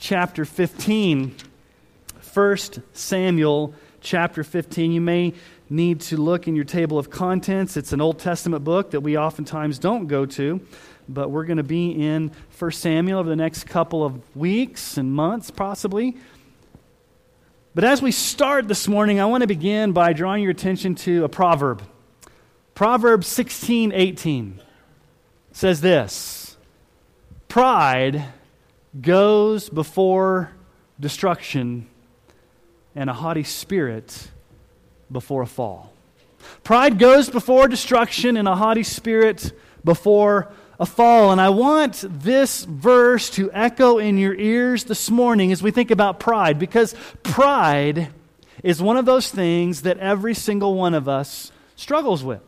chapter 15. 1 Samuel chapter 15. You may need to look in your table of contents. It's an Old Testament book that we oftentimes don't go to, but we're going to be in 1 Samuel over the next couple of weeks and months, possibly. But as we start this morning, I want to begin by drawing your attention to a proverb. Proverbs 16 18 says this Pride goes before destruction, and a haughty spirit before a fall. Pride goes before destruction, and a haughty spirit before a fall. And I want this verse to echo in your ears this morning as we think about pride, because pride is one of those things that every single one of us struggles with.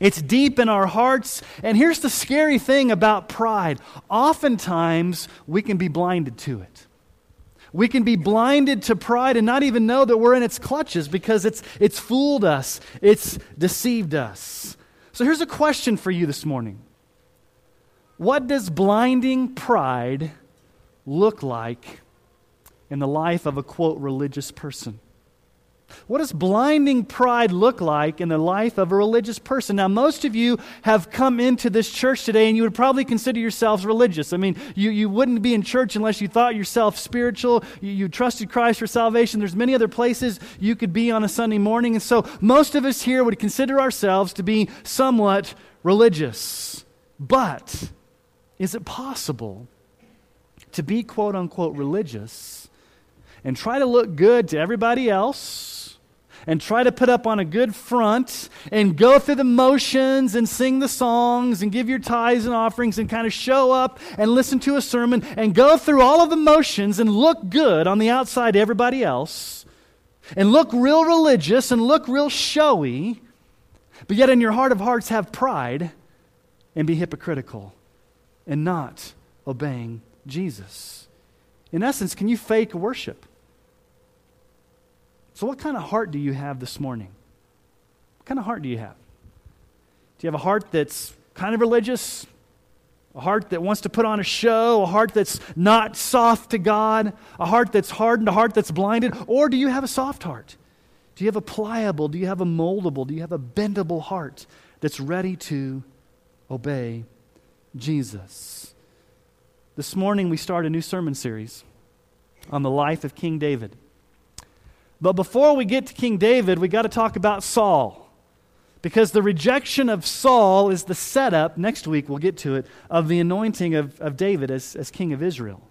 It's deep in our hearts. And here's the scary thing about pride oftentimes we can be blinded to it. We can be blinded to pride and not even know that we're in its clutches because it's, it's fooled us, it's deceived us. So here's a question for you this morning What does blinding pride look like in the life of a quote religious person? What does blinding pride look like in the life of a religious person? Now, most of you have come into this church today and you would probably consider yourselves religious. I mean, you, you wouldn't be in church unless you thought yourself spiritual. You, you trusted Christ for salvation. There's many other places you could be on a Sunday morning. And so, most of us here would consider ourselves to be somewhat religious. But is it possible to be quote unquote religious and try to look good to everybody else? And try to put up on a good front and go through the motions and sing the songs and give your tithes and offerings and kind of show up and listen to a sermon and go through all of the motions and look good on the outside to everybody else and look real religious and look real showy, but yet in your heart of hearts have pride and be hypocritical and not obeying Jesus. In essence, can you fake worship? So, what kind of heart do you have this morning? What kind of heart do you have? Do you have a heart that's kind of religious? A heart that wants to put on a show? A heart that's not soft to God? A heart that's hardened? A heart that's blinded? Or do you have a soft heart? Do you have a pliable? Do you have a moldable? Do you have a bendable heart that's ready to obey Jesus? This morning we start a new sermon series on the life of King David. But before we get to King David, we got to talk about Saul. Because the rejection of Saul is the setup, next week we'll get to it, of the anointing of, of David as, as king of Israel.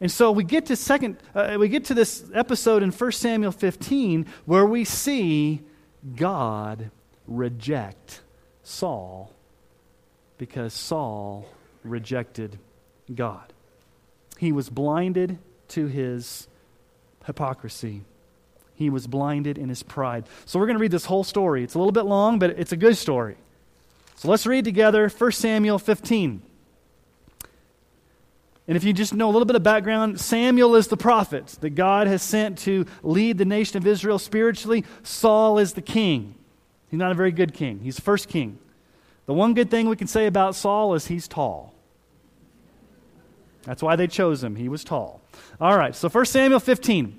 And so we get to second, uh, we get to this episode in 1 Samuel 15 where we see God reject Saul because Saul rejected God. He was blinded to his hypocrisy. He was blinded in his pride. So we're going to read this whole story. It's a little bit long, but it's a good story. So let's read together 1 Samuel 15. And if you just know a little bit of background, Samuel is the prophet that God has sent to lead the nation of Israel spiritually. Saul is the king. He's not a very good king, he's the first king. The one good thing we can say about Saul is he's tall. That's why they chose him. He was tall. All right, so 1 Samuel 15.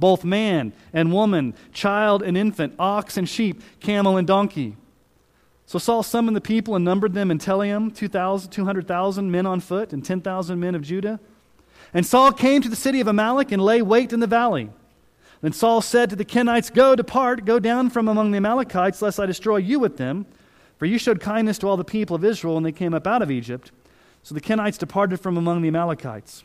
both man and woman, child and infant, ox and sheep, camel and donkey. So Saul summoned the people and numbered them in Telaim, 200,000 men on foot and 10,000 men of Judah. And Saul came to the city of Amalek and lay wait in the valley. Then Saul said to the Kenites, Go, depart, go down from among the Amalekites, lest I destroy you with them. For you showed kindness to all the people of Israel when they came up out of Egypt. So the Kenites departed from among the Amalekites.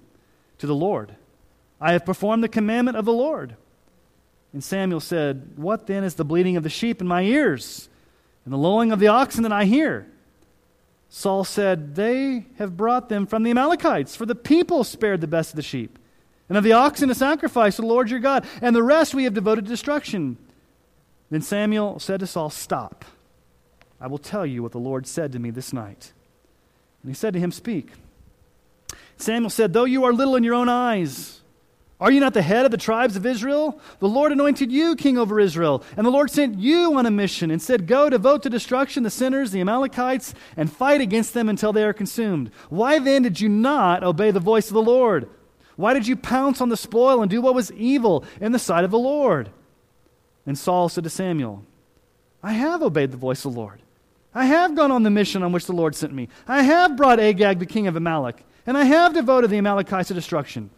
to the Lord. I have performed the commandment of the Lord. And Samuel said, What then is the bleating of the sheep in my ears, and the lowing of the oxen that I hear? Saul said, They have brought them from the Amalekites, for the people spared the best of the sheep and of the oxen to sacrifice to the Lord your God, and the rest we have devoted to destruction. Then Samuel said to Saul, Stop. I will tell you what the Lord said to me this night. And he said to him, Speak. Samuel said, Though you are little in your own eyes, are you not the head of the tribes of Israel? The Lord anointed you king over Israel, and the Lord sent you on a mission and said, Go devote to destruction the sinners, the Amalekites, and fight against them until they are consumed. Why then did you not obey the voice of the Lord? Why did you pounce on the spoil and do what was evil in the sight of the Lord? And Saul said to Samuel, I have obeyed the voice of the Lord. I have gone on the mission on which the Lord sent me. I have brought Agag, the king of Amalek, and I have devoted the Amalekites to destruction.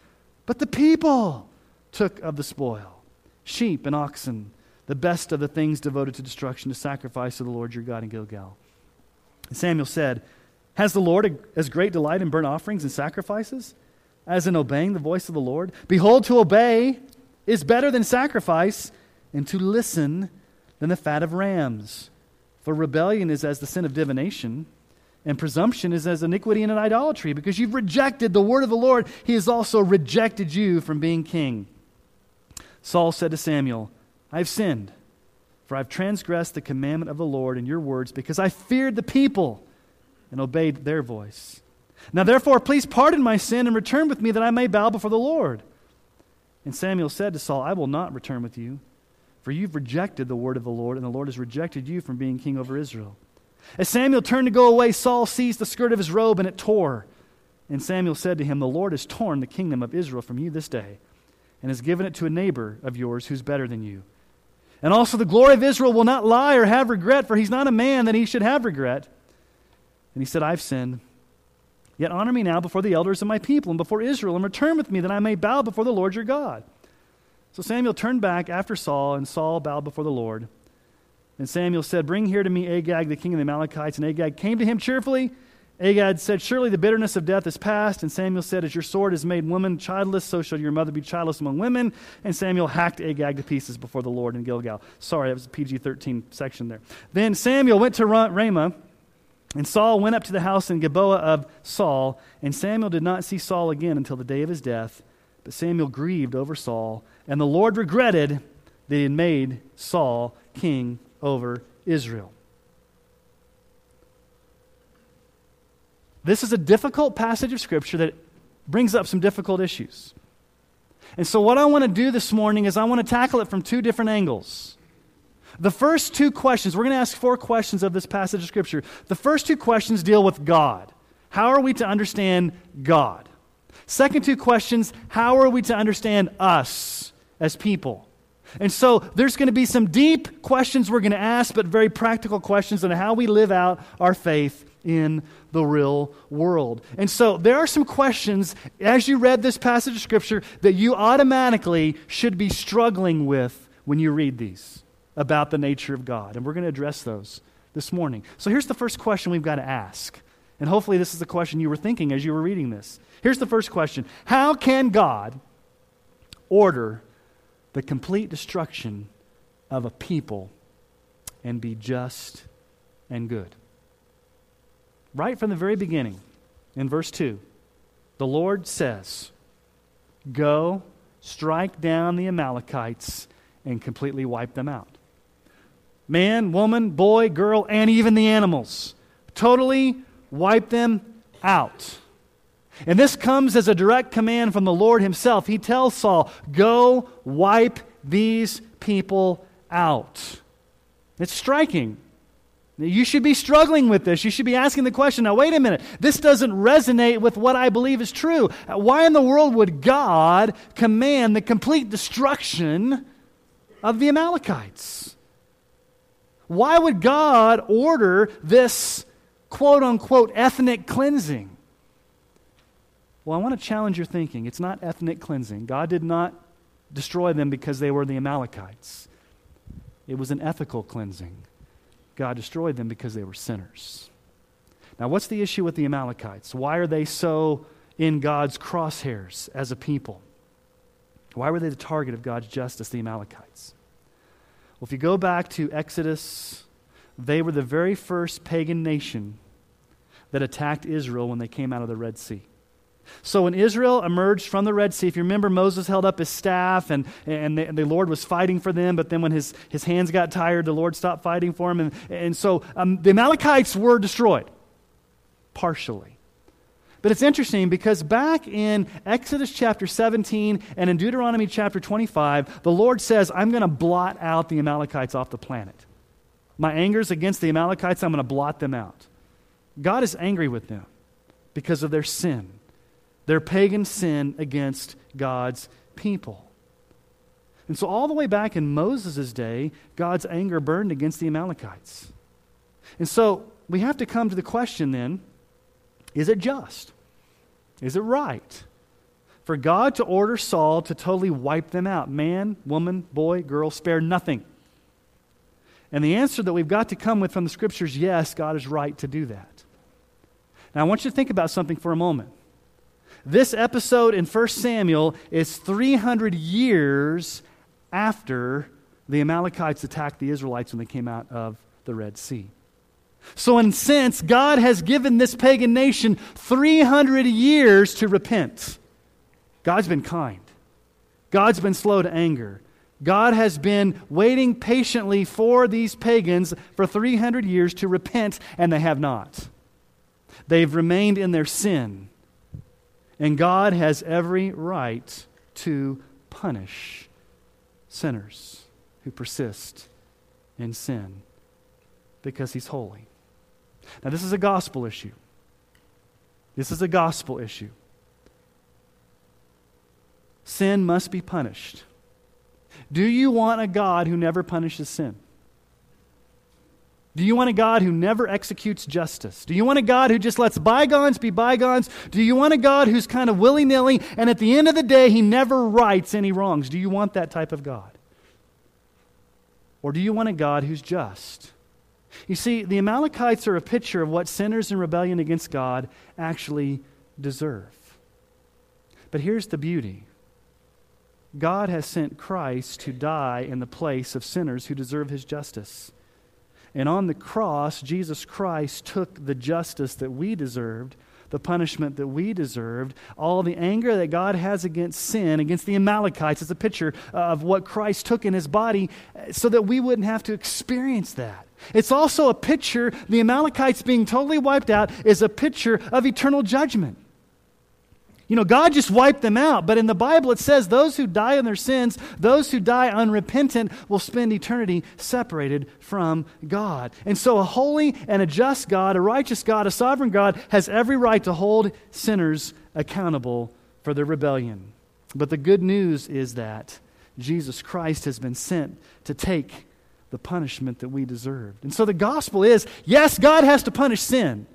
But the people took of the spoil sheep and oxen, the best of the things devoted to destruction, to sacrifice to the Lord your God in Gilgal. And Samuel said, Has the Lord as great delight in burnt offerings and sacrifices? as in obeying the voice of the Lord? Behold, to obey is better than sacrifice, and to listen than the fat of rams. For rebellion is as the sin of divination, and presumption is as iniquity and an idolatry. Because you've rejected the word of the Lord, he has also rejected you from being king. Saul said to Samuel, I have sinned, for I've transgressed the commandment of the Lord in your words, because I feared the people and obeyed their voice. Now, therefore, please pardon my sin and return with me that I may bow before the Lord. And Samuel said to Saul, I will not return with you, for you've rejected the word of the Lord, and the Lord has rejected you from being king over Israel. As Samuel turned to go away, Saul seized the skirt of his robe, and it tore. And Samuel said to him, The Lord has torn the kingdom of Israel from you this day, and has given it to a neighbor of yours who's better than you. And also, the glory of Israel will not lie or have regret, for he's not a man that he should have regret. And he said, I've sinned. Yet honor me now before the elders of my people and before Israel, and return with me that I may bow before the Lord your God. So Samuel turned back after Saul, and Saul bowed before the Lord. And Samuel said, Bring here to me Agag, the king of the Amalekites. And Agag came to him cheerfully. Agag said, Surely the bitterness of death is past. And Samuel said, As your sword has made woman childless, so shall your mother be childless among women. And Samuel hacked Agag to pieces before the Lord in Gilgal. Sorry, that was a PG 13 section there. Then Samuel went to Ramah and Saul went up to the house in Gilboa of Saul, and Samuel did not see Saul again until the day of his death. But Samuel grieved over Saul, and the Lord regretted that he had made Saul king over Israel. This is a difficult passage of Scripture that brings up some difficult issues. And so, what I want to do this morning is I want to tackle it from two different angles. The first two questions, we're going to ask four questions of this passage of Scripture. The first two questions deal with God. How are we to understand God? Second two questions, how are we to understand us as people? And so there's going to be some deep questions we're going to ask, but very practical questions on how we live out our faith in the real world. And so there are some questions as you read this passage of Scripture that you automatically should be struggling with when you read these about the nature of God. And we're going to address those this morning. So here's the first question we've got to ask. And hopefully, this is the question you were thinking as you were reading this. Here's the first question How can God order the complete destruction of a people and be just and good. Right from the very beginning, in verse 2, the Lord says, Go, strike down the Amalekites, and completely wipe them out. Man, woman, boy, girl, and even the animals. Totally wipe them out. And this comes as a direct command from the Lord Himself. He tells Saul, Go wipe these people out. It's striking. You should be struggling with this. You should be asking the question now, wait a minute. This doesn't resonate with what I believe is true. Why in the world would God command the complete destruction of the Amalekites? Why would God order this quote unquote ethnic cleansing? Well, I want to challenge your thinking. It's not ethnic cleansing. God did not destroy them because they were the Amalekites, it was an ethical cleansing. God destroyed them because they were sinners. Now, what's the issue with the Amalekites? Why are they so in God's crosshairs as a people? Why were they the target of God's justice, the Amalekites? Well, if you go back to Exodus, they were the very first pagan nation that attacked Israel when they came out of the Red Sea. So when Israel emerged from the Red Sea, if you remember, Moses held up his staff and, and, the, and the Lord was fighting for them, but then when his, his hands got tired, the Lord stopped fighting for him. And, and so um, the Amalekites were destroyed, partially. But it's interesting because back in Exodus chapter 17 and in Deuteronomy chapter 25, the Lord says, I'm going to blot out the Amalekites off the planet. My anger's against the Amalekites, I'm going to blot them out. God is angry with them because of their sin their pagan sin against God's people. And so, all the way back in Moses' day, God's anger burned against the Amalekites. And so, we have to come to the question then is it just? Is it right for God to order Saul to totally wipe them out? Man, woman, boy, girl, spare nothing. And the answer that we've got to come with from the scriptures yes, God is right to do that. Now, I want you to think about something for a moment. This episode in 1 Samuel is 300 years after the Amalekites attacked the Israelites when they came out of the Red Sea. So, in sense, God has given this pagan nation 300 years to repent. God's been kind, God's been slow to anger. God has been waiting patiently for these pagans for 300 years to repent, and they have not. They've remained in their sin. And God has every right to punish sinners who persist in sin because He's holy. Now, this is a gospel issue. This is a gospel issue. Sin must be punished. Do you want a God who never punishes sin? Do you want a God who never executes justice? Do you want a God who just lets bygones be bygones? Do you want a God who's kind of willy nilly and at the end of the day he never rights any wrongs? Do you want that type of God? Or do you want a God who's just? You see, the Amalekites are a picture of what sinners in rebellion against God actually deserve. But here's the beauty God has sent Christ to die in the place of sinners who deserve his justice. And on the cross, Jesus Christ took the justice that we deserved, the punishment that we deserved, all the anger that God has against sin, against the Amalekites. It's a picture of what Christ took in his body so that we wouldn't have to experience that. It's also a picture, the Amalekites being totally wiped out is a picture of eternal judgment. You know, God just wiped them out. But in the Bible, it says those who die in their sins, those who die unrepentant, will spend eternity separated from God. And so, a holy and a just God, a righteous God, a sovereign God, has every right to hold sinners accountable for their rebellion. But the good news is that Jesus Christ has been sent to take the punishment that we deserved. And so, the gospel is yes, God has to punish sin.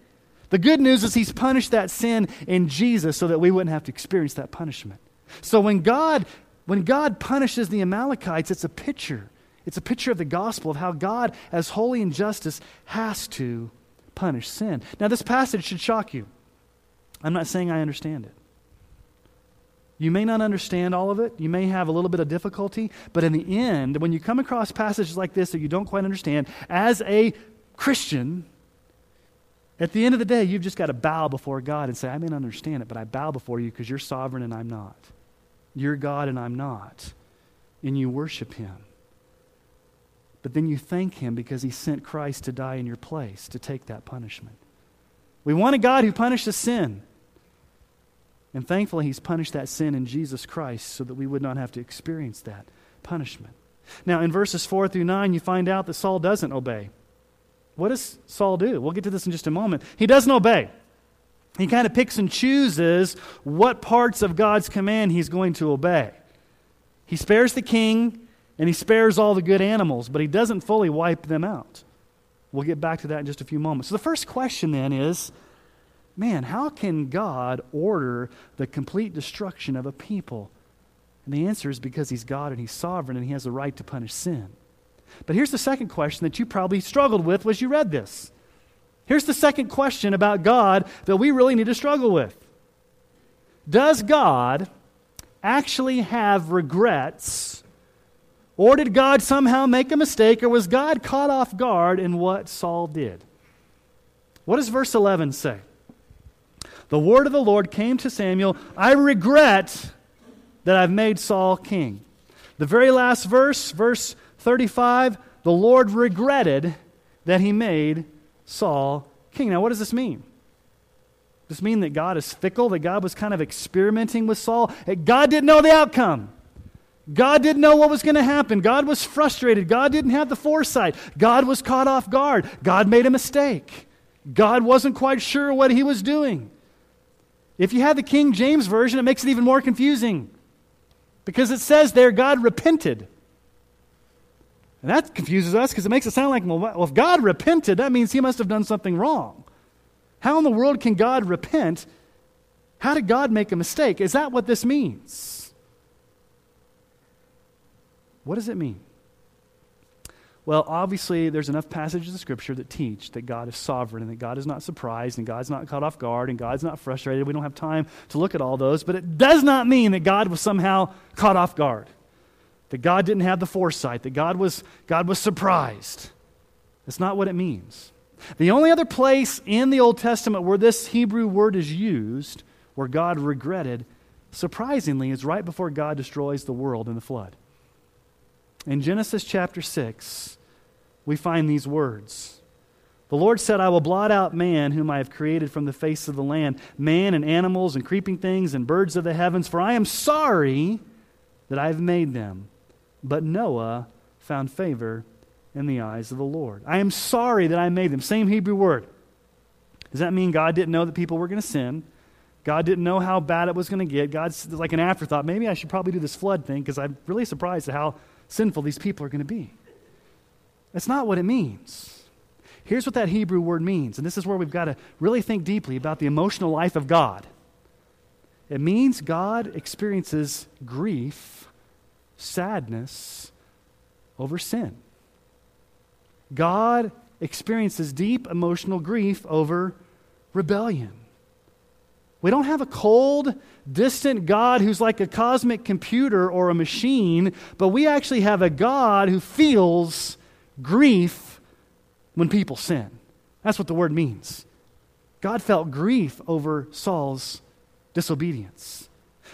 The good news is he's punished that sin in Jesus so that we wouldn't have to experience that punishment. So when God when God punishes the Amalekites, it's a picture. It's a picture of the gospel of how God, as holy and justice, has to punish sin. Now, this passage should shock you. I'm not saying I understand it. You may not understand all of it. You may have a little bit of difficulty. But in the end, when you come across passages like this that you don't quite understand, as a Christian, at the end of the day, you've just got to bow before God and say, I may not understand it, but I bow before you because you're sovereign and I'm not. You're God and I'm not. And you worship Him. But then you thank Him because He sent Christ to die in your place to take that punishment. We want a God who punishes sin. And thankfully, He's punished that sin in Jesus Christ so that we would not have to experience that punishment. Now, in verses 4 through 9, you find out that Saul doesn't obey. What does Saul do? We'll get to this in just a moment. He doesn't obey. He kind of picks and chooses what parts of God's command he's going to obey. He spares the king and he spares all the good animals, but he doesn't fully wipe them out. We'll get back to that in just a few moments. So the first question then is man, how can God order the complete destruction of a people? And the answer is because he's God and he's sovereign and he has the right to punish sin. But here's the second question that you probably struggled with as you read this. Here's the second question about God that we really need to struggle with Does God actually have regrets? Or did God somehow make a mistake? Or was God caught off guard in what Saul did? What does verse 11 say? The word of the Lord came to Samuel I regret that I've made Saul king. The very last verse, verse 35, the Lord regretted that he made Saul king. Now, what does this mean? Does this mean that God is fickle, that God was kind of experimenting with Saul? God didn't know the outcome. God didn't know what was going to happen. God was frustrated. God didn't have the foresight. God was caught off guard. God made a mistake. God wasn't quite sure what he was doing. If you have the King James Version, it makes it even more confusing because it says there God repented. And that confuses us because it makes it sound like, well, if God repented, that means he must have done something wrong. How in the world can God repent? How did God make a mistake? Is that what this means? What does it mean? Well, obviously, there's enough passages of Scripture that teach that God is sovereign and that God is not surprised and God's not caught off guard and God's not frustrated. We don't have time to look at all those, but it does not mean that God was somehow caught off guard that God didn't have the foresight, that God was, God was surprised. That's not what it means. The only other place in the Old Testament where this Hebrew word is used, where God regretted, surprisingly, is right before God destroys the world in the flood. In Genesis chapter 6, we find these words. The Lord said, I will blot out man whom I have created from the face of the land, man and animals and creeping things and birds of the heavens, for I am sorry that I have made them. But Noah found favor in the eyes of the Lord. I am sorry that I made them. Same Hebrew word. Does that mean God didn't know that people were going to sin? God didn't know how bad it was going to get. God's like an afterthought. Maybe I should probably do this flood thing because I'm really surprised at how sinful these people are going to be. That's not what it means. Here's what that Hebrew word means, and this is where we've got to really think deeply about the emotional life of God. It means God experiences grief sadness over sin. God experiences deep emotional grief over rebellion. We don't have a cold, distant God who's like a cosmic computer or a machine, but we actually have a God who feels grief when people sin. That's what the word means. God felt grief over Saul's disobedience.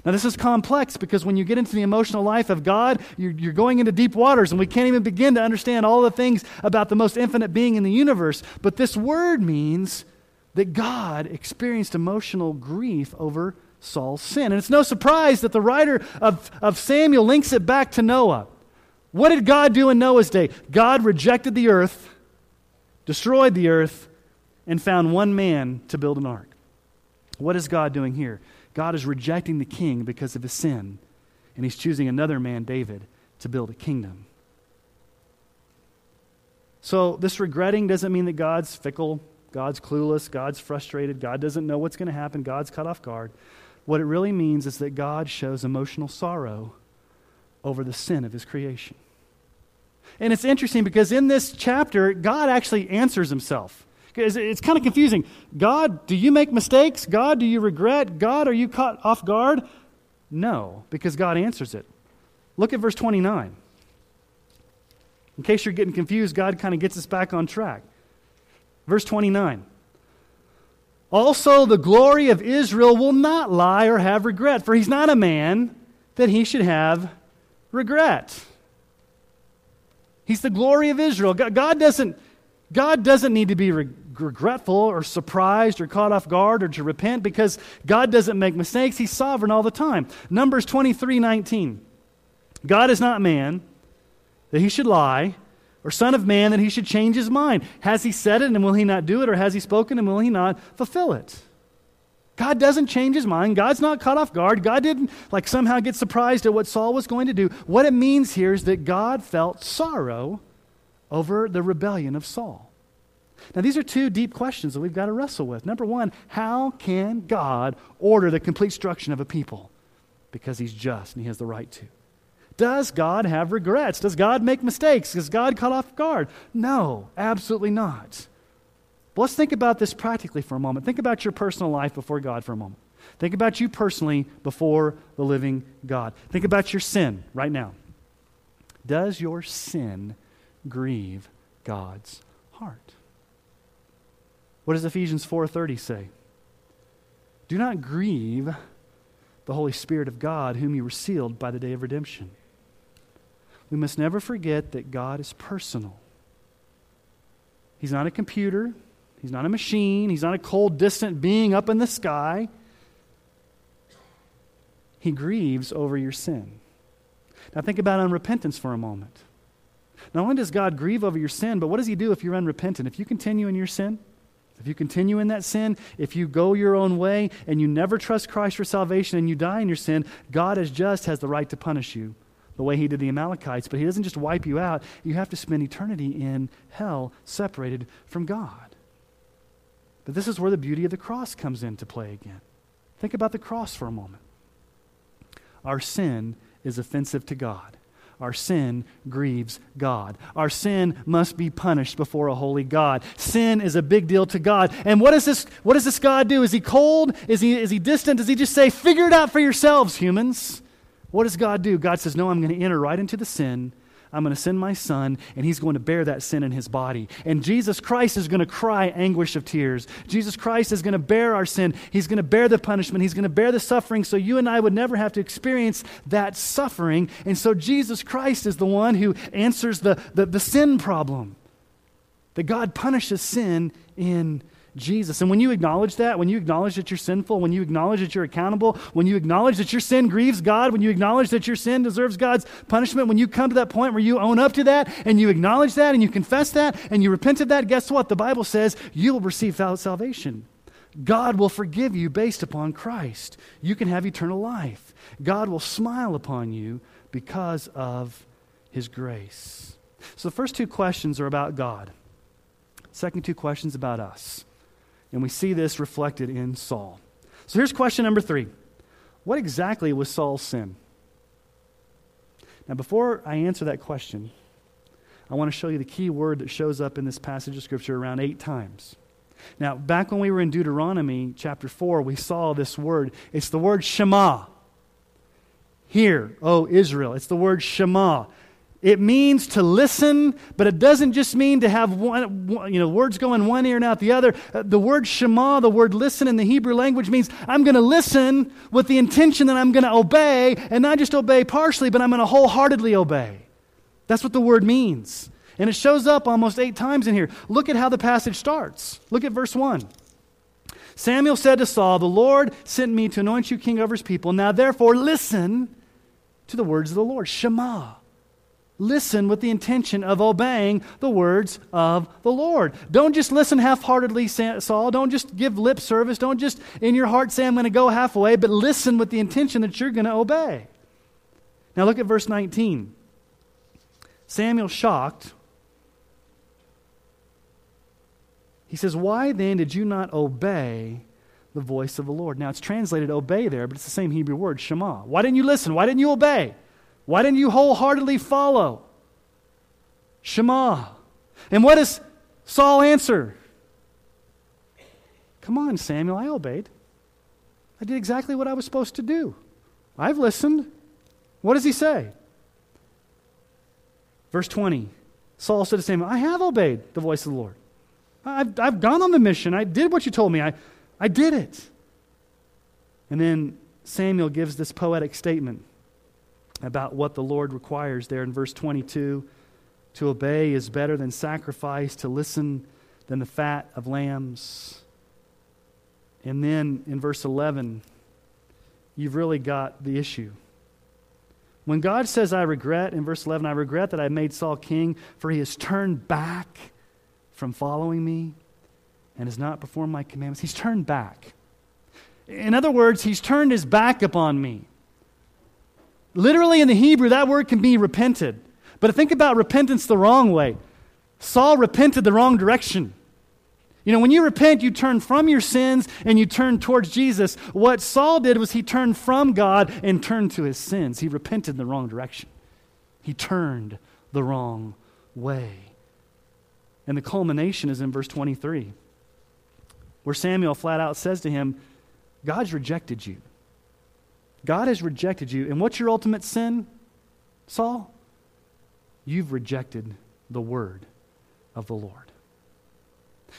Now, this is complex because when you get into the emotional life of God, you're, you're, going into deep waters, and we can't even begin to understand all the things about the most infinite being in the universe. But this word means that God experienced emotional grief over Saul's sin. And it's no surprise that the writer of, of Samuel links it back to Noah. What did God do in Noah's day? God rejected the earth, destroyed the earth, and found one man to build an ark. What is God doing here? God is rejecting the king because of his sin, and he's choosing another man, David, to build a kingdom. So, this regretting doesn't mean that God's fickle, God's clueless, God's frustrated, God doesn't know what's going to happen, God's cut off guard. What it really means is that God shows emotional sorrow over the sin of his creation. And it's interesting because in this chapter, God actually answers himself. It's, it's kind of confusing. God, do you make mistakes? God, do you regret? God, are you caught off guard? No, because God answers it. Look at verse 29. In case you're getting confused, God kind of gets us back on track. Verse 29. Also, the glory of Israel will not lie or have regret, for he's not a man that he should have regret. He's the glory of Israel. God doesn't, God doesn't need to be regretful or surprised or caught off guard or to repent because God doesn't make mistakes. He's sovereign all the time. Numbers 23 19. God is not man that he should lie, or son of man that he should change his mind. Has he said it and will he not do it, or has he spoken and will he not fulfill it? God doesn't change his mind. God's not caught off guard. God didn't like somehow get surprised at what Saul was going to do. What it means here is that God felt sorrow over the rebellion of Saul. Now, these are two deep questions that we've got to wrestle with. Number one, how can God order the complete destruction of a people? Because he's just and he has the right to. Does God have regrets? Does God make mistakes? Does God caught off guard? No, absolutely not. But let's think about this practically for a moment. Think about your personal life before God for a moment. Think about you personally before the living God. Think about your sin right now. Does your sin grieve God's heart? What does Ephesians 4:30 say? Do not grieve the Holy Spirit of God, whom you were sealed by the day of redemption. We must never forget that God is personal. He's not a computer, He's not a machine, He's not a cold, distant being up in the sky. He grieves over your sin. Now, think about unrepentance for a moment. Not only does God grieve over your sin, but what does He do if you're unrepentant? If you continue in your sin, if you continue in that sin, if you go your own way and you never trust Christ for salvation and you die in your sin, God as just has the right to punish you the way he did the Amalekites. But he doesn't just wipe you out, you have to spend eternity in hell separated from God. But this is where the beauty of the cross comes into play again. Think about the cross for a moment. Our sin is offensive to God. Our sin grieves God. Our sin must be punished before a holy God. Sin is a big deal to God. And what, is this, what does this God do? Is he cold? Is he, is he distant? Does he just say, figure it out for yourselves, humans? What does God do? God says, no, I'm going to enter right into the sin I'm going to send my son, and he's going to bear that sin in his body. And Jesus Christ is going to cry anguish of tears. Jesus Christ is going to bear our sin. He's going to bear the punishment. He's going to bear the suffering so you and I would never have to experience that suffering. And so Jesus Christ is the one who answers the, the, the sin problem. That God punishes sin in Jesus. And when you acknowledge that, when you acknowledge that you're sinful, when you acknowledge that you're accountable, when you acknowledge that your sin grieves God, when you acknowledge that your sin deserves God's punishment, when you come to that point where you own up to that and you acknowledge that and you confess that and you repent of that, guess what? The Bible says you will receive salvation. God will forgive you based upon Christ. You can have eternal life. God will smile upon you because of his grace. So the first two questions are about God. Second two questions about us. And we see this reflected in Saul. So here's question number three What exactly was Saul's sin? Now, before I answer that question, I want to show you the key word that shows up in this passage of Scripture around eight times. Now, back when we were in Deuteronomy chapter 4, we saw this word. It's the word Shema. Hear, O Israel. It's the word Shema. It means to listen, but it doesn't just mean to have one, you know, words go in one ear and out the other. Uh, the word shema, the word listen in the Hebrew language means I'm going to listen with the intention that I'm going to obey, and not just obey partially, but I'm going to wholeheartedly obey. That's what the word means. And it shows up almost eight times in here. Look at how the passage starts. Look at verse 1. Samuel said to Saul, The Lord sent me to anoint you king over his people. Now therefore listen to the words of the Lord. Shema. Listen with the intention of obeying the words of the Lord. Don't just listen half heartedly, Saul. Don't just give lip service. Don't just in your heart say, I'm going to go halfway, but listen with the intention that you're going to obey. Now look at verse 19. Samuel, shocked, he says, Why then did you not obey the voice of the Lord? Now it's translated obey there, but it's the same Hebrew word, Shema. Why didn't you listen? Why didn't you obey? Why didn't you wholeheartedly follow? Shema. And what does Saul answer? Come on, Samuel, I obeyed. I did exactly what I was supposed to do. I've listened. What does he say? Verse 20 Saul said to Samuel, I have obeyed the voice of the Lord. I've, I've gone on the mission. I did what you told me. I, I did it. And then Samuel gives this poetic statement about what the Lord requires there in verse 22. To obey is better than sacrifice, to listen than the fat of lambs. And then in verse 11, you've really got the issue. When God says, I regret, in verse 11, I regret that I made Saul king, for he has turned back from following me and has not performed my commandments. He's turned back. In other words, he's turned his back upon me. Literally in the Hebrew, that word can be repented. But think about repentance the wrong way. Saul repented the wrong direction. You know, when you repent, you turn from your sins and you turn towards Jesus. What Saul did was he turned from God and turned to his sins. He repented in the wrong direction. He turned the wrong way. And the culmination is in verse 23, where Samuel flat out says to him, God's rejected you. God has rejected you. And what's your ultimate sin, Saul? You've rejected the word of the Lord.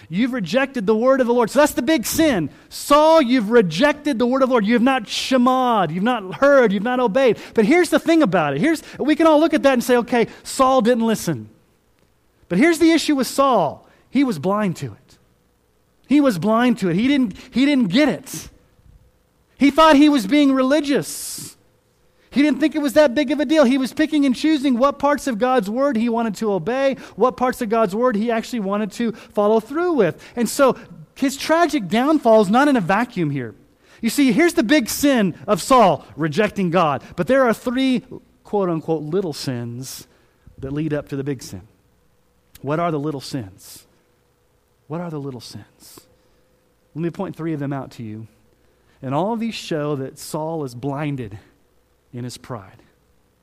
You've rejected the word of the Lord. So that's the big sin. Saul, you've rejected the word of the Lord. You have not shamad. You've not heard. You've not obeyed. But here's the thing about it. Here's, we can all look at that and say, okay, Saul didn't listen. But here's the issue with Saul. He was blind to it. He was blind to it. He didn't, he didn't get it. He thought he was being religious. He didn't think it was that big of a deal. He was picking and choosing what parts of God's word he wanted to obey, what parts of God's word he actually wanted to follow through with. And so his tragic downfall is not in a vacuum here. You see, here's the big sin of Saul rejecting God. But there are three quote unquote little sins that lead up to the big sin. What are the little sins? What are the little sins? Let me point three of them out to you. And all of these show that Saul is blinded in his pride.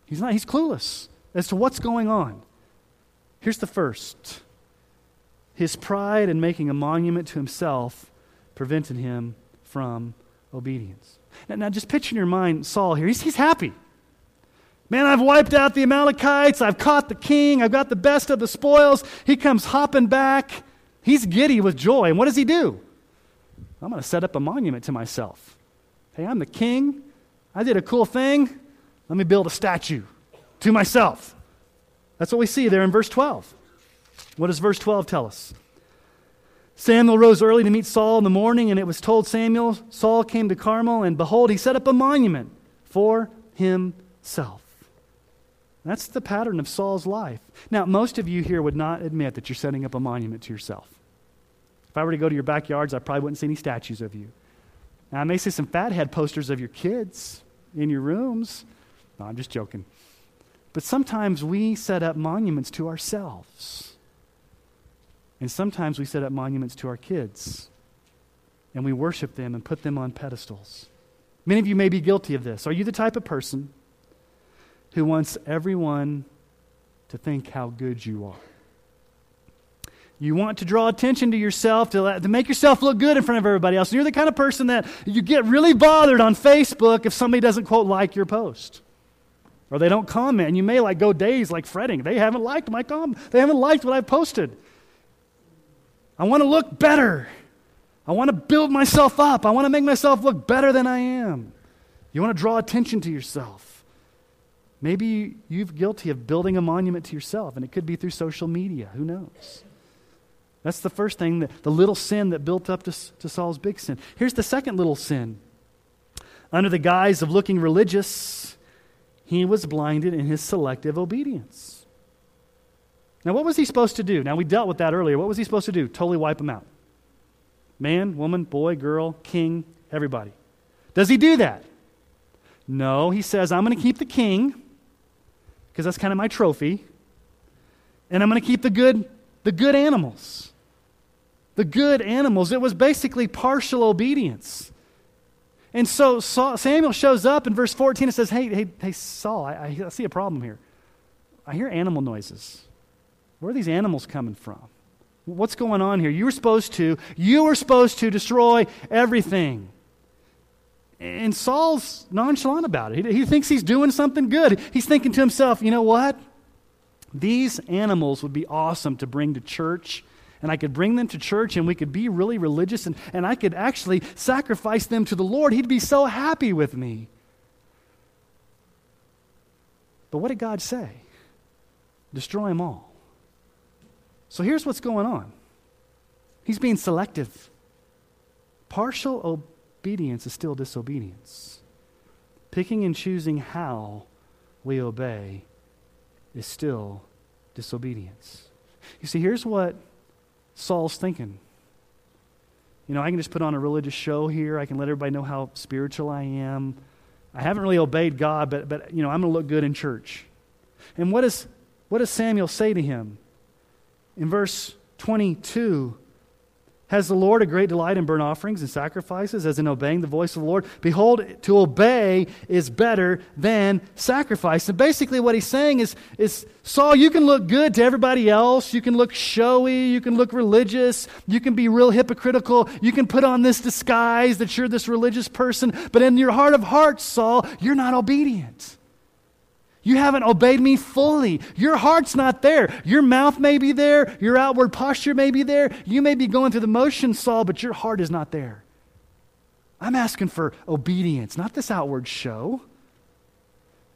He's not, he's clueless as to what's going on. Here's the first his pride in making a monument to himself prevented him from obedience. Now, now just picture in your mind Saul here. He's, he's happy. Man, I've wiped out the Amalekites. I've caught the king. I've got the best of the spoils. He comes hopping back. He's giddy with joy. And what does he do? I'm going to set up a monument to myself. Hey, I'm the king. I did a cool thing. Let me build a statue to myself. That's what we see there in verse 12. What does verse 12 tell us? Samuel rose early to meet Saul in the morning, and it was told Samuel, Saul came to Carmel, and behold, he set up a monument for himself. That's the pattern of Saul's life. Now, most of you here would not admit that you're setting up a monument to yourself. If I were to go to your backyards, I probably wouldn't see any statues of you. Now, I may see some fathead posters of your kids in your rooms. No, I'm just joking. But sometimes we set up monuments to ourselves. And sometimes we set up monuments to our kids. And we worship them and put them on pedestals. Many of you may be guilty of this. Are you the type of person who wants everyone to think how good you are? You want to draw attention to yourself, to, to make yourself look good in front of everybody else. And you're the kind of person that you get really bothered on Facebook if somebody doesn't, quote, like your post. Or they don't comment. And you may like go days like fretting. They haven't liked my comment. They haven't liked what I've posted. I want to look better. I want to build myself up. I want to make myself look better than I am. You want to draw attention to yourself. Maybe you're guilty of building a monument to yourself, and it could be through social media. Who knows? That's the first thing, that, the little sin that built up to, to Saul's big sin. Here's the second little sin. Under the guise of looking religious, he was blinded in his selective obedience. Now, what was he supposed to do? Now, we dealt with that earlier. What was he supposed to do? Totally wipe them out. Man, woman, boy, girl, king, everybody. Does he do that? No, he says, I'm going to keep the king because that's kind of my trophy. And I'm going to keep the good the good animals. The good animals. It was basically partial obedience. And so Samuel shows up in verse 14 and says, Hey, hey, hey Saul, I, I see a problem here. I hear animal noises. Where are these animals coming from? What's going on here? You were supposed to, you were supposed to destroy everything. And Saul's nonchalant about it. He, he thinks he's doing something good. He's thinking to himself, you know what? These animals would be awesome to bring to church and I could bring them to church and we could be really religious and, and I could actually sacrifice them to the Lord. He'd be so happy with me. But what did God say? Destroy them all. So here's what's going on He's being selective. Partial obedience is still disobedience. Picking and choosing how we obey is still disobedience. You see, here's what Saul's thinking. You know, I can just put on a religious show here. I can let everybody know how spiritual I am. I haven't really obeyed God, but, but you know, I'm going to look good in church. And what, is, what does Samuel say to him? In verse 22, has the Lord a great delight in burnt offerings and sacrifices, as in obeying the voice of the Lord? Behold, to obey is better than sacrifice. And basically, what he's saying is, is Saul, you can look good to everybody else. You can look showy. You can look religious. You can be real hypocritical. You can put on this disguise that you're this religious person. But in your heart of hearts, Saul, you're not obedient. You haven't obeyed me fully. Your heart's not there. Your mouth may be there. Your outward posture may be there. You may be going through the motions, Saul, but your heart is not there. I'm asking for obedience, not this outward show.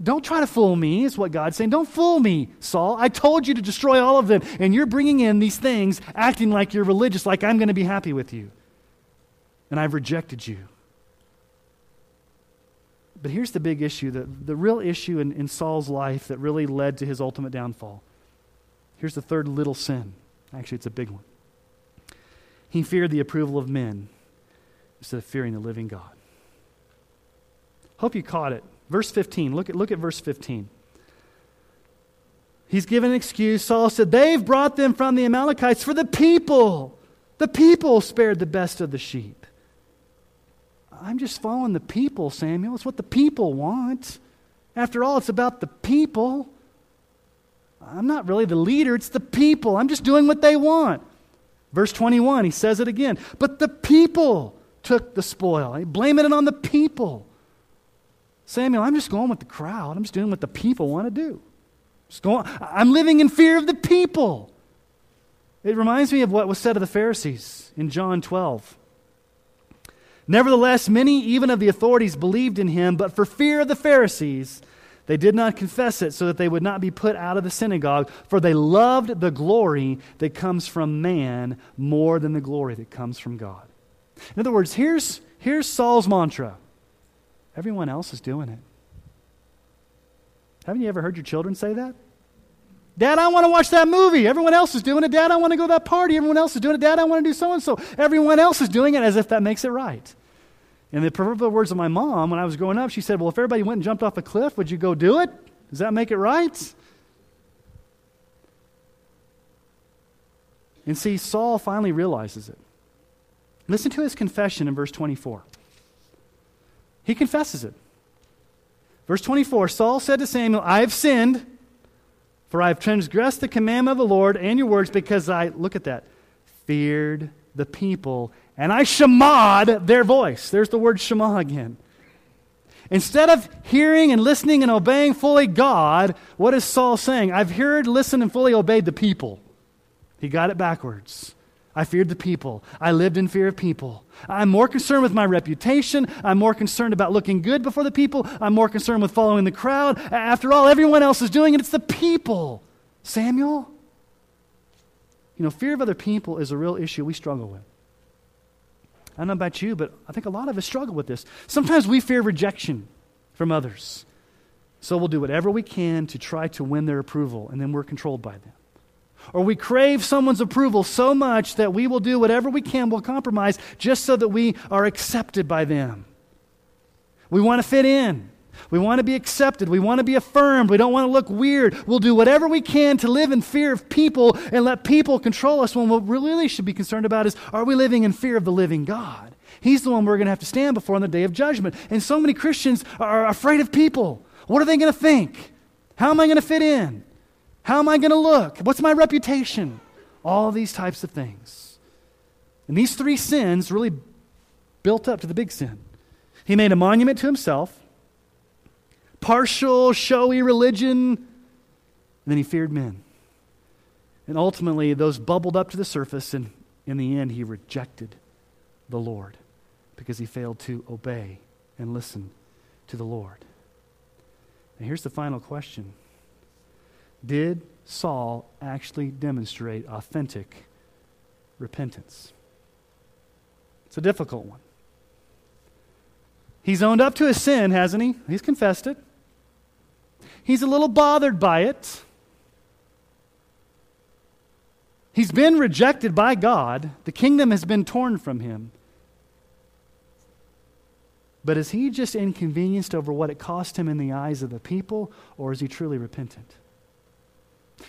Don't try to fool me, is what God's saying. Don't fool me, Saul. I told you to destroy all of them, and you're bringing in these things, acting like you're religious, like I'm going to be happy with you. And I've rejected you. But here's the big issue the, the real issue in, in Saul's life that really led to his ultimate downfall. Here's the third little sin. Actually, it's a big one. He feared the approval of men instead of fearing the living God. Hope you caught it. Verse 15. Look at, look at verse 15. He's given an excuse. Saul said, They've brought them from the Amalekites for the people. The people spared the best of the sheep. I'm just following the people, Samuel. It's what the people want. After all, it's about the people. I'm not really the leader, it's the people. I'm just doing what they want. Verse 21, he says it again. But the people took the spoil. blaming it on the people. Samuel, I'm just going with the crowd. I'm just doing what the people want to do. Just going, I'm living in fear of the people. It reminds me of what was said of the Pharisees in John 12. Nevertheless, many even of the authorities believed in him, but for fear of the Pharisees, they did not confess it so that they would not be put out of the synagogue, for they loved the glory that comes from man more than the glory that comes from God. In other words, here's, here's Saul's mantra everyone else is doing it. Haven't you ever heard your children say that? Dad, I want to watch that movie. Everyone else is doing it. Dad, I want to go to that party. Everyone else is doing it. Dad, I want to do so and so. Everyone else is doing it as if that makes it right. In the proverbial words of my mom, when I was growing up, she said, Well, if everybody went and jumped off a cliff, would you go do it? Does that make it right? And see, Saul finally realizes it. Listen to his confession in verse 24. He confesses it. Verse 24 Saul said to Samuel, I have sinned for I have transgressed the commandment of the Lord and your words because I, look at that, feared the people and I shamad their voice. There's the word shema again. Instead of hearing and listening and obeying fully God, what is Saul saying? I've heard, listened, and fully obeyed the people. He got it backwards. I feared the people. I lived in fear of people. I'm more concerned with my reputation. I'm more concerned about looking good before the people. I'm more concerned with following the crowd. After all, everyone else is doing it. It's the people. Samuel? You know, fear of other people is a real issue we struggle with. I don't know about you, but I think a lot of us struggle with this. Sometimes we fear rejection from others. So we'll do whatever we can to try to win their approval, and then we're controlled by them or we crave someone's approval so much that we will do whatever we can, we'll compromise just so that we are accepted by them. We want to fit in. We want to be accepted. We want to be affirmed. We don't want to look weird. We'll do whatever we can to live in fear of people and let people control us when what we really should be concerned about is are we living in fear of the living God? He's the one we're going to have to stand before on the day of judgment. And so many Christians are afraid of people. What are they going to think? How am I going to fit in? How am I going to look? What's my reputation? All these types of things. And these three sins really built up to the big sin. He made a monument to himself, partial, showy religion, and then he feared men. And ultimately, those bubbled up to the surface, and in the end, he rejected the Lord because he failed to obey and listen to the Lord. And here's the final question Did Saul actually demonstrate authentic repentance? It's a difficult one. He's owned up to his sin, hasn't he? He's confessed it. He's a little bothered by it. He's been rejected by God. The kingdom has been torn from him. But is he just inconvenienced over what it cost him in the eyes of the people, or is he truly repentant?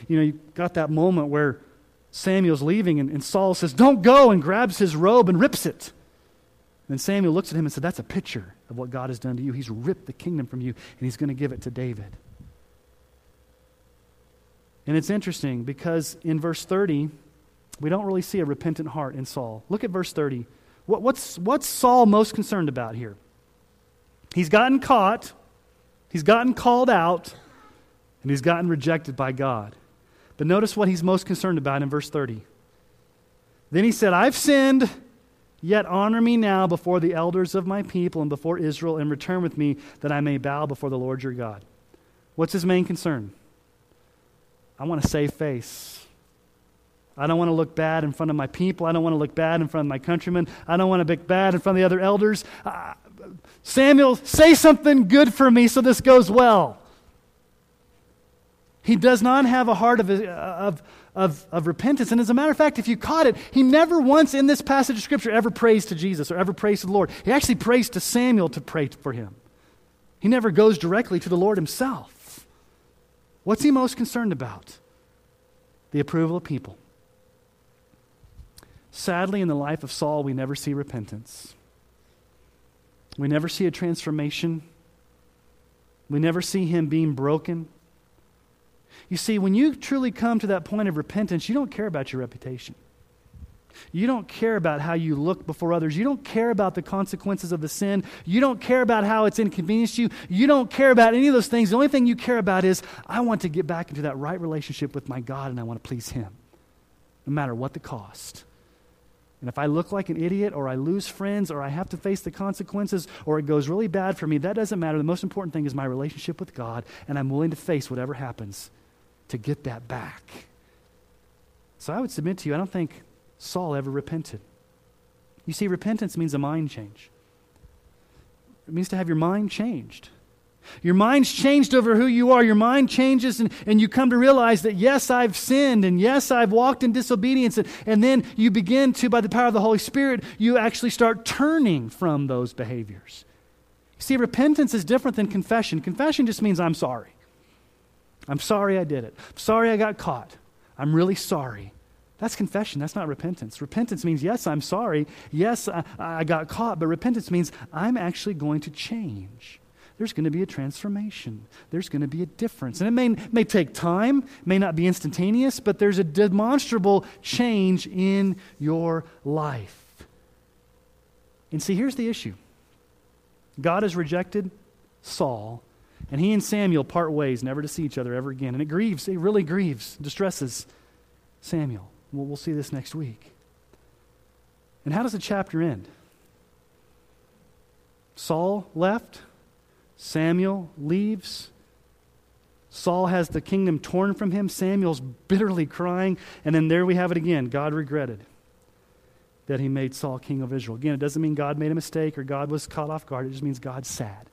You know, you got that moment where Samuel's leaving, and, and Saul says, Don't go, and grabs his robe and rips it. And Samuel looks at him and said, That's a picture of what God has done to you. He's ripped the kingdom from you, and he's going to give it to David. And it's interesting because in verse 30, we don't really see a repentant heart in Saul. Look at verse 30. What, what's, what's Saul most concerned about here? He's gotten caught, he's gotten called out, and he's gotten rejected by God. But notice what he's most concerned about in verse 30. Then he said, I've sinned, yet honor me now before the elders of my people and before Israel, and return with me that I may bow before the Lord your God. What's his main concern? I want to save face. I don't want to look bad in front of my people. I don't want to look bad in front of my countrymen. I don't want to look bad in front of the other elders. Uh, Samuel, say something good for me so this goes well. He does not have a heart of, of, of, of, repentance. And as a matter of fact, if you caught it, he never once in this passage of Scripture ever prays to Jesus or ever prays to the Lord. He actually prays to Samuel to pray for him. He never goes directly to the Lord himself. What's he most concerned about? The approval of people. Sadly, in the life of Saul, we never see repentance. We never see a transformation. We never see him being broken. You see, when you truly come to that point of repentance, you don't care about your reputation. You don't care about how you look before others. You don't care about the consequences of the sin. You don't care about how it's inconvenienced you. You don't care about any of those things. The only thing you care about is, I want to get back into that right relationship with my God and I want to please Him, no matter what the cost. And if I look like an idiot or I lose friends or I have to face the consequences or it goes really bad for me, that doesn't matter. The most important thing is my relationship with God, and I'm willing to face whatever happens to get that back. So I would submit to you, I don't think Saul ever repented. You see, repentance means a mind change, it means to have your mind changed. Your mind's changed over who you are. Your mind changes, and, and you come to realize that, yes, I've sinned, and yes, I've walked in disobedience. And, and then you begin to, by the power of the Holy Spirit, you actually start turning from those behaviors. See, repentance is different than confession. Confession just means I'm sorry. I'm sorry I did it. I'm sorry I got caught. I'm really sorry. That's confession. That's not repentance. Repentance means, yes, I'm sorry. Yes, I, I got caught. But repentance means I'm actually going to change there's going to be a transformation. There's going to be a difference. And it may, may take time, may not be instantaneous, but there's a demonstrable change in your life. And see, here's the issue God has rejected Saul, and he and Samuel part ways, never to see each other ever again. And it grieves, it really grieves, distresses Samuel. We'll, we'll see this next week. And how does the chapter end? Saul left, Samuel leaves. Saul has the kingdom torn from him. Samuel's bitterly crying. And then there we have it again. God regretted that he made Saul king of Israel. Again, it doesn't mean God made a mistake or God was caught off guard. It just means God's sad.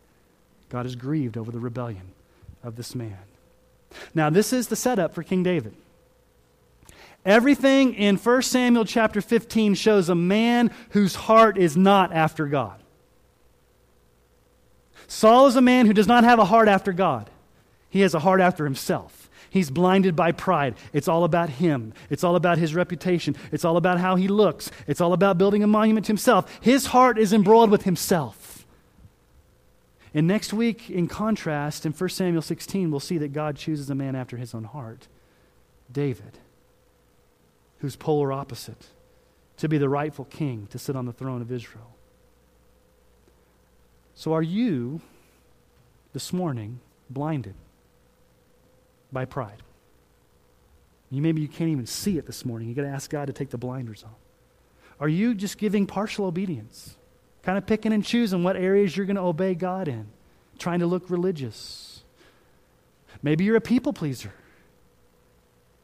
God is grieved over the rebellion of this man. Now, this is the setup for King David. Everything in 1 Samuel chapter 15 shows a man whose heart is not after God. Saul is a man who does not have a heart after God, he has a heart after himself. He's blinded by pride. It's all about him. It's all about his reputation. It's all about how he looks. It's all about building a monument to himself. His heart is embroiled with himself. And next week, in contrast, in 1 Samuel 16, we'll see that God chooses a man after his own heart David, who's polar opposite, to be the rightful king, to sit on the throne of Israel. So, are you this morning blinded by pride? You maybe you can't even see it this morning. You've got to ask God to take the blinders off. Are you just giving partial obedience? Kind of picking and choosing what areas you're going to obey God in, trying to look religious. Maybe you're a people pleaser.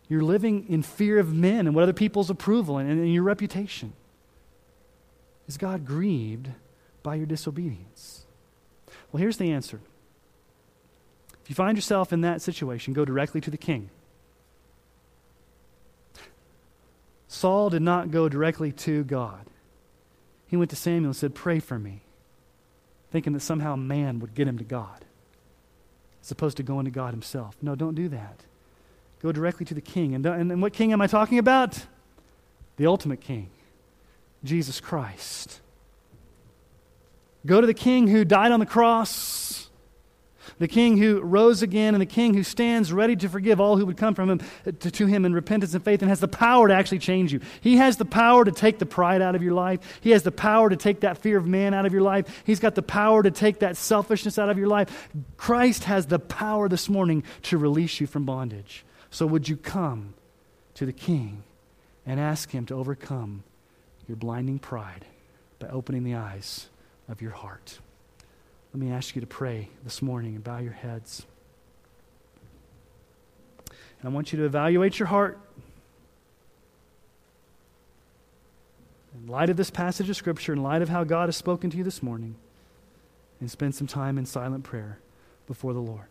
You're living in fear of men and what other people's approval and, and your reputation. Is God grieved by your disobedience? Well, here's the answer. If you find yourself in that situation, go directly to the king. Saul did not go directly to God. He went to Samuel and said, Pray for me, thinking that somehow man would get him to God, as opposed to going to God himself. No, don't do that. Go directly to the king. And, and, and what king am I talking about? The ultimate king, Jesus Christ. Go to the king who died on the cross the king who rose again and the king who stands ready to forgive all who would come from him uh, to, to, him in repentance and faith and has the power to actually change you. He has the power to take the pride out of your life. He has the power to take that fear of man out of your life. He's got the power to take that selfishness out of your life. Christ has the power this morning to release you from bondage. So would you come to the king and ask him to overcome your blinding pride by opening the eyes of your heart? Let me ask you to pray this morning and bow your heads. And I want you to evaluate your heart. In light of this passage of Scripture, in light of how God has spoken to you this morning, and spend some time in silent prayer before the Lord.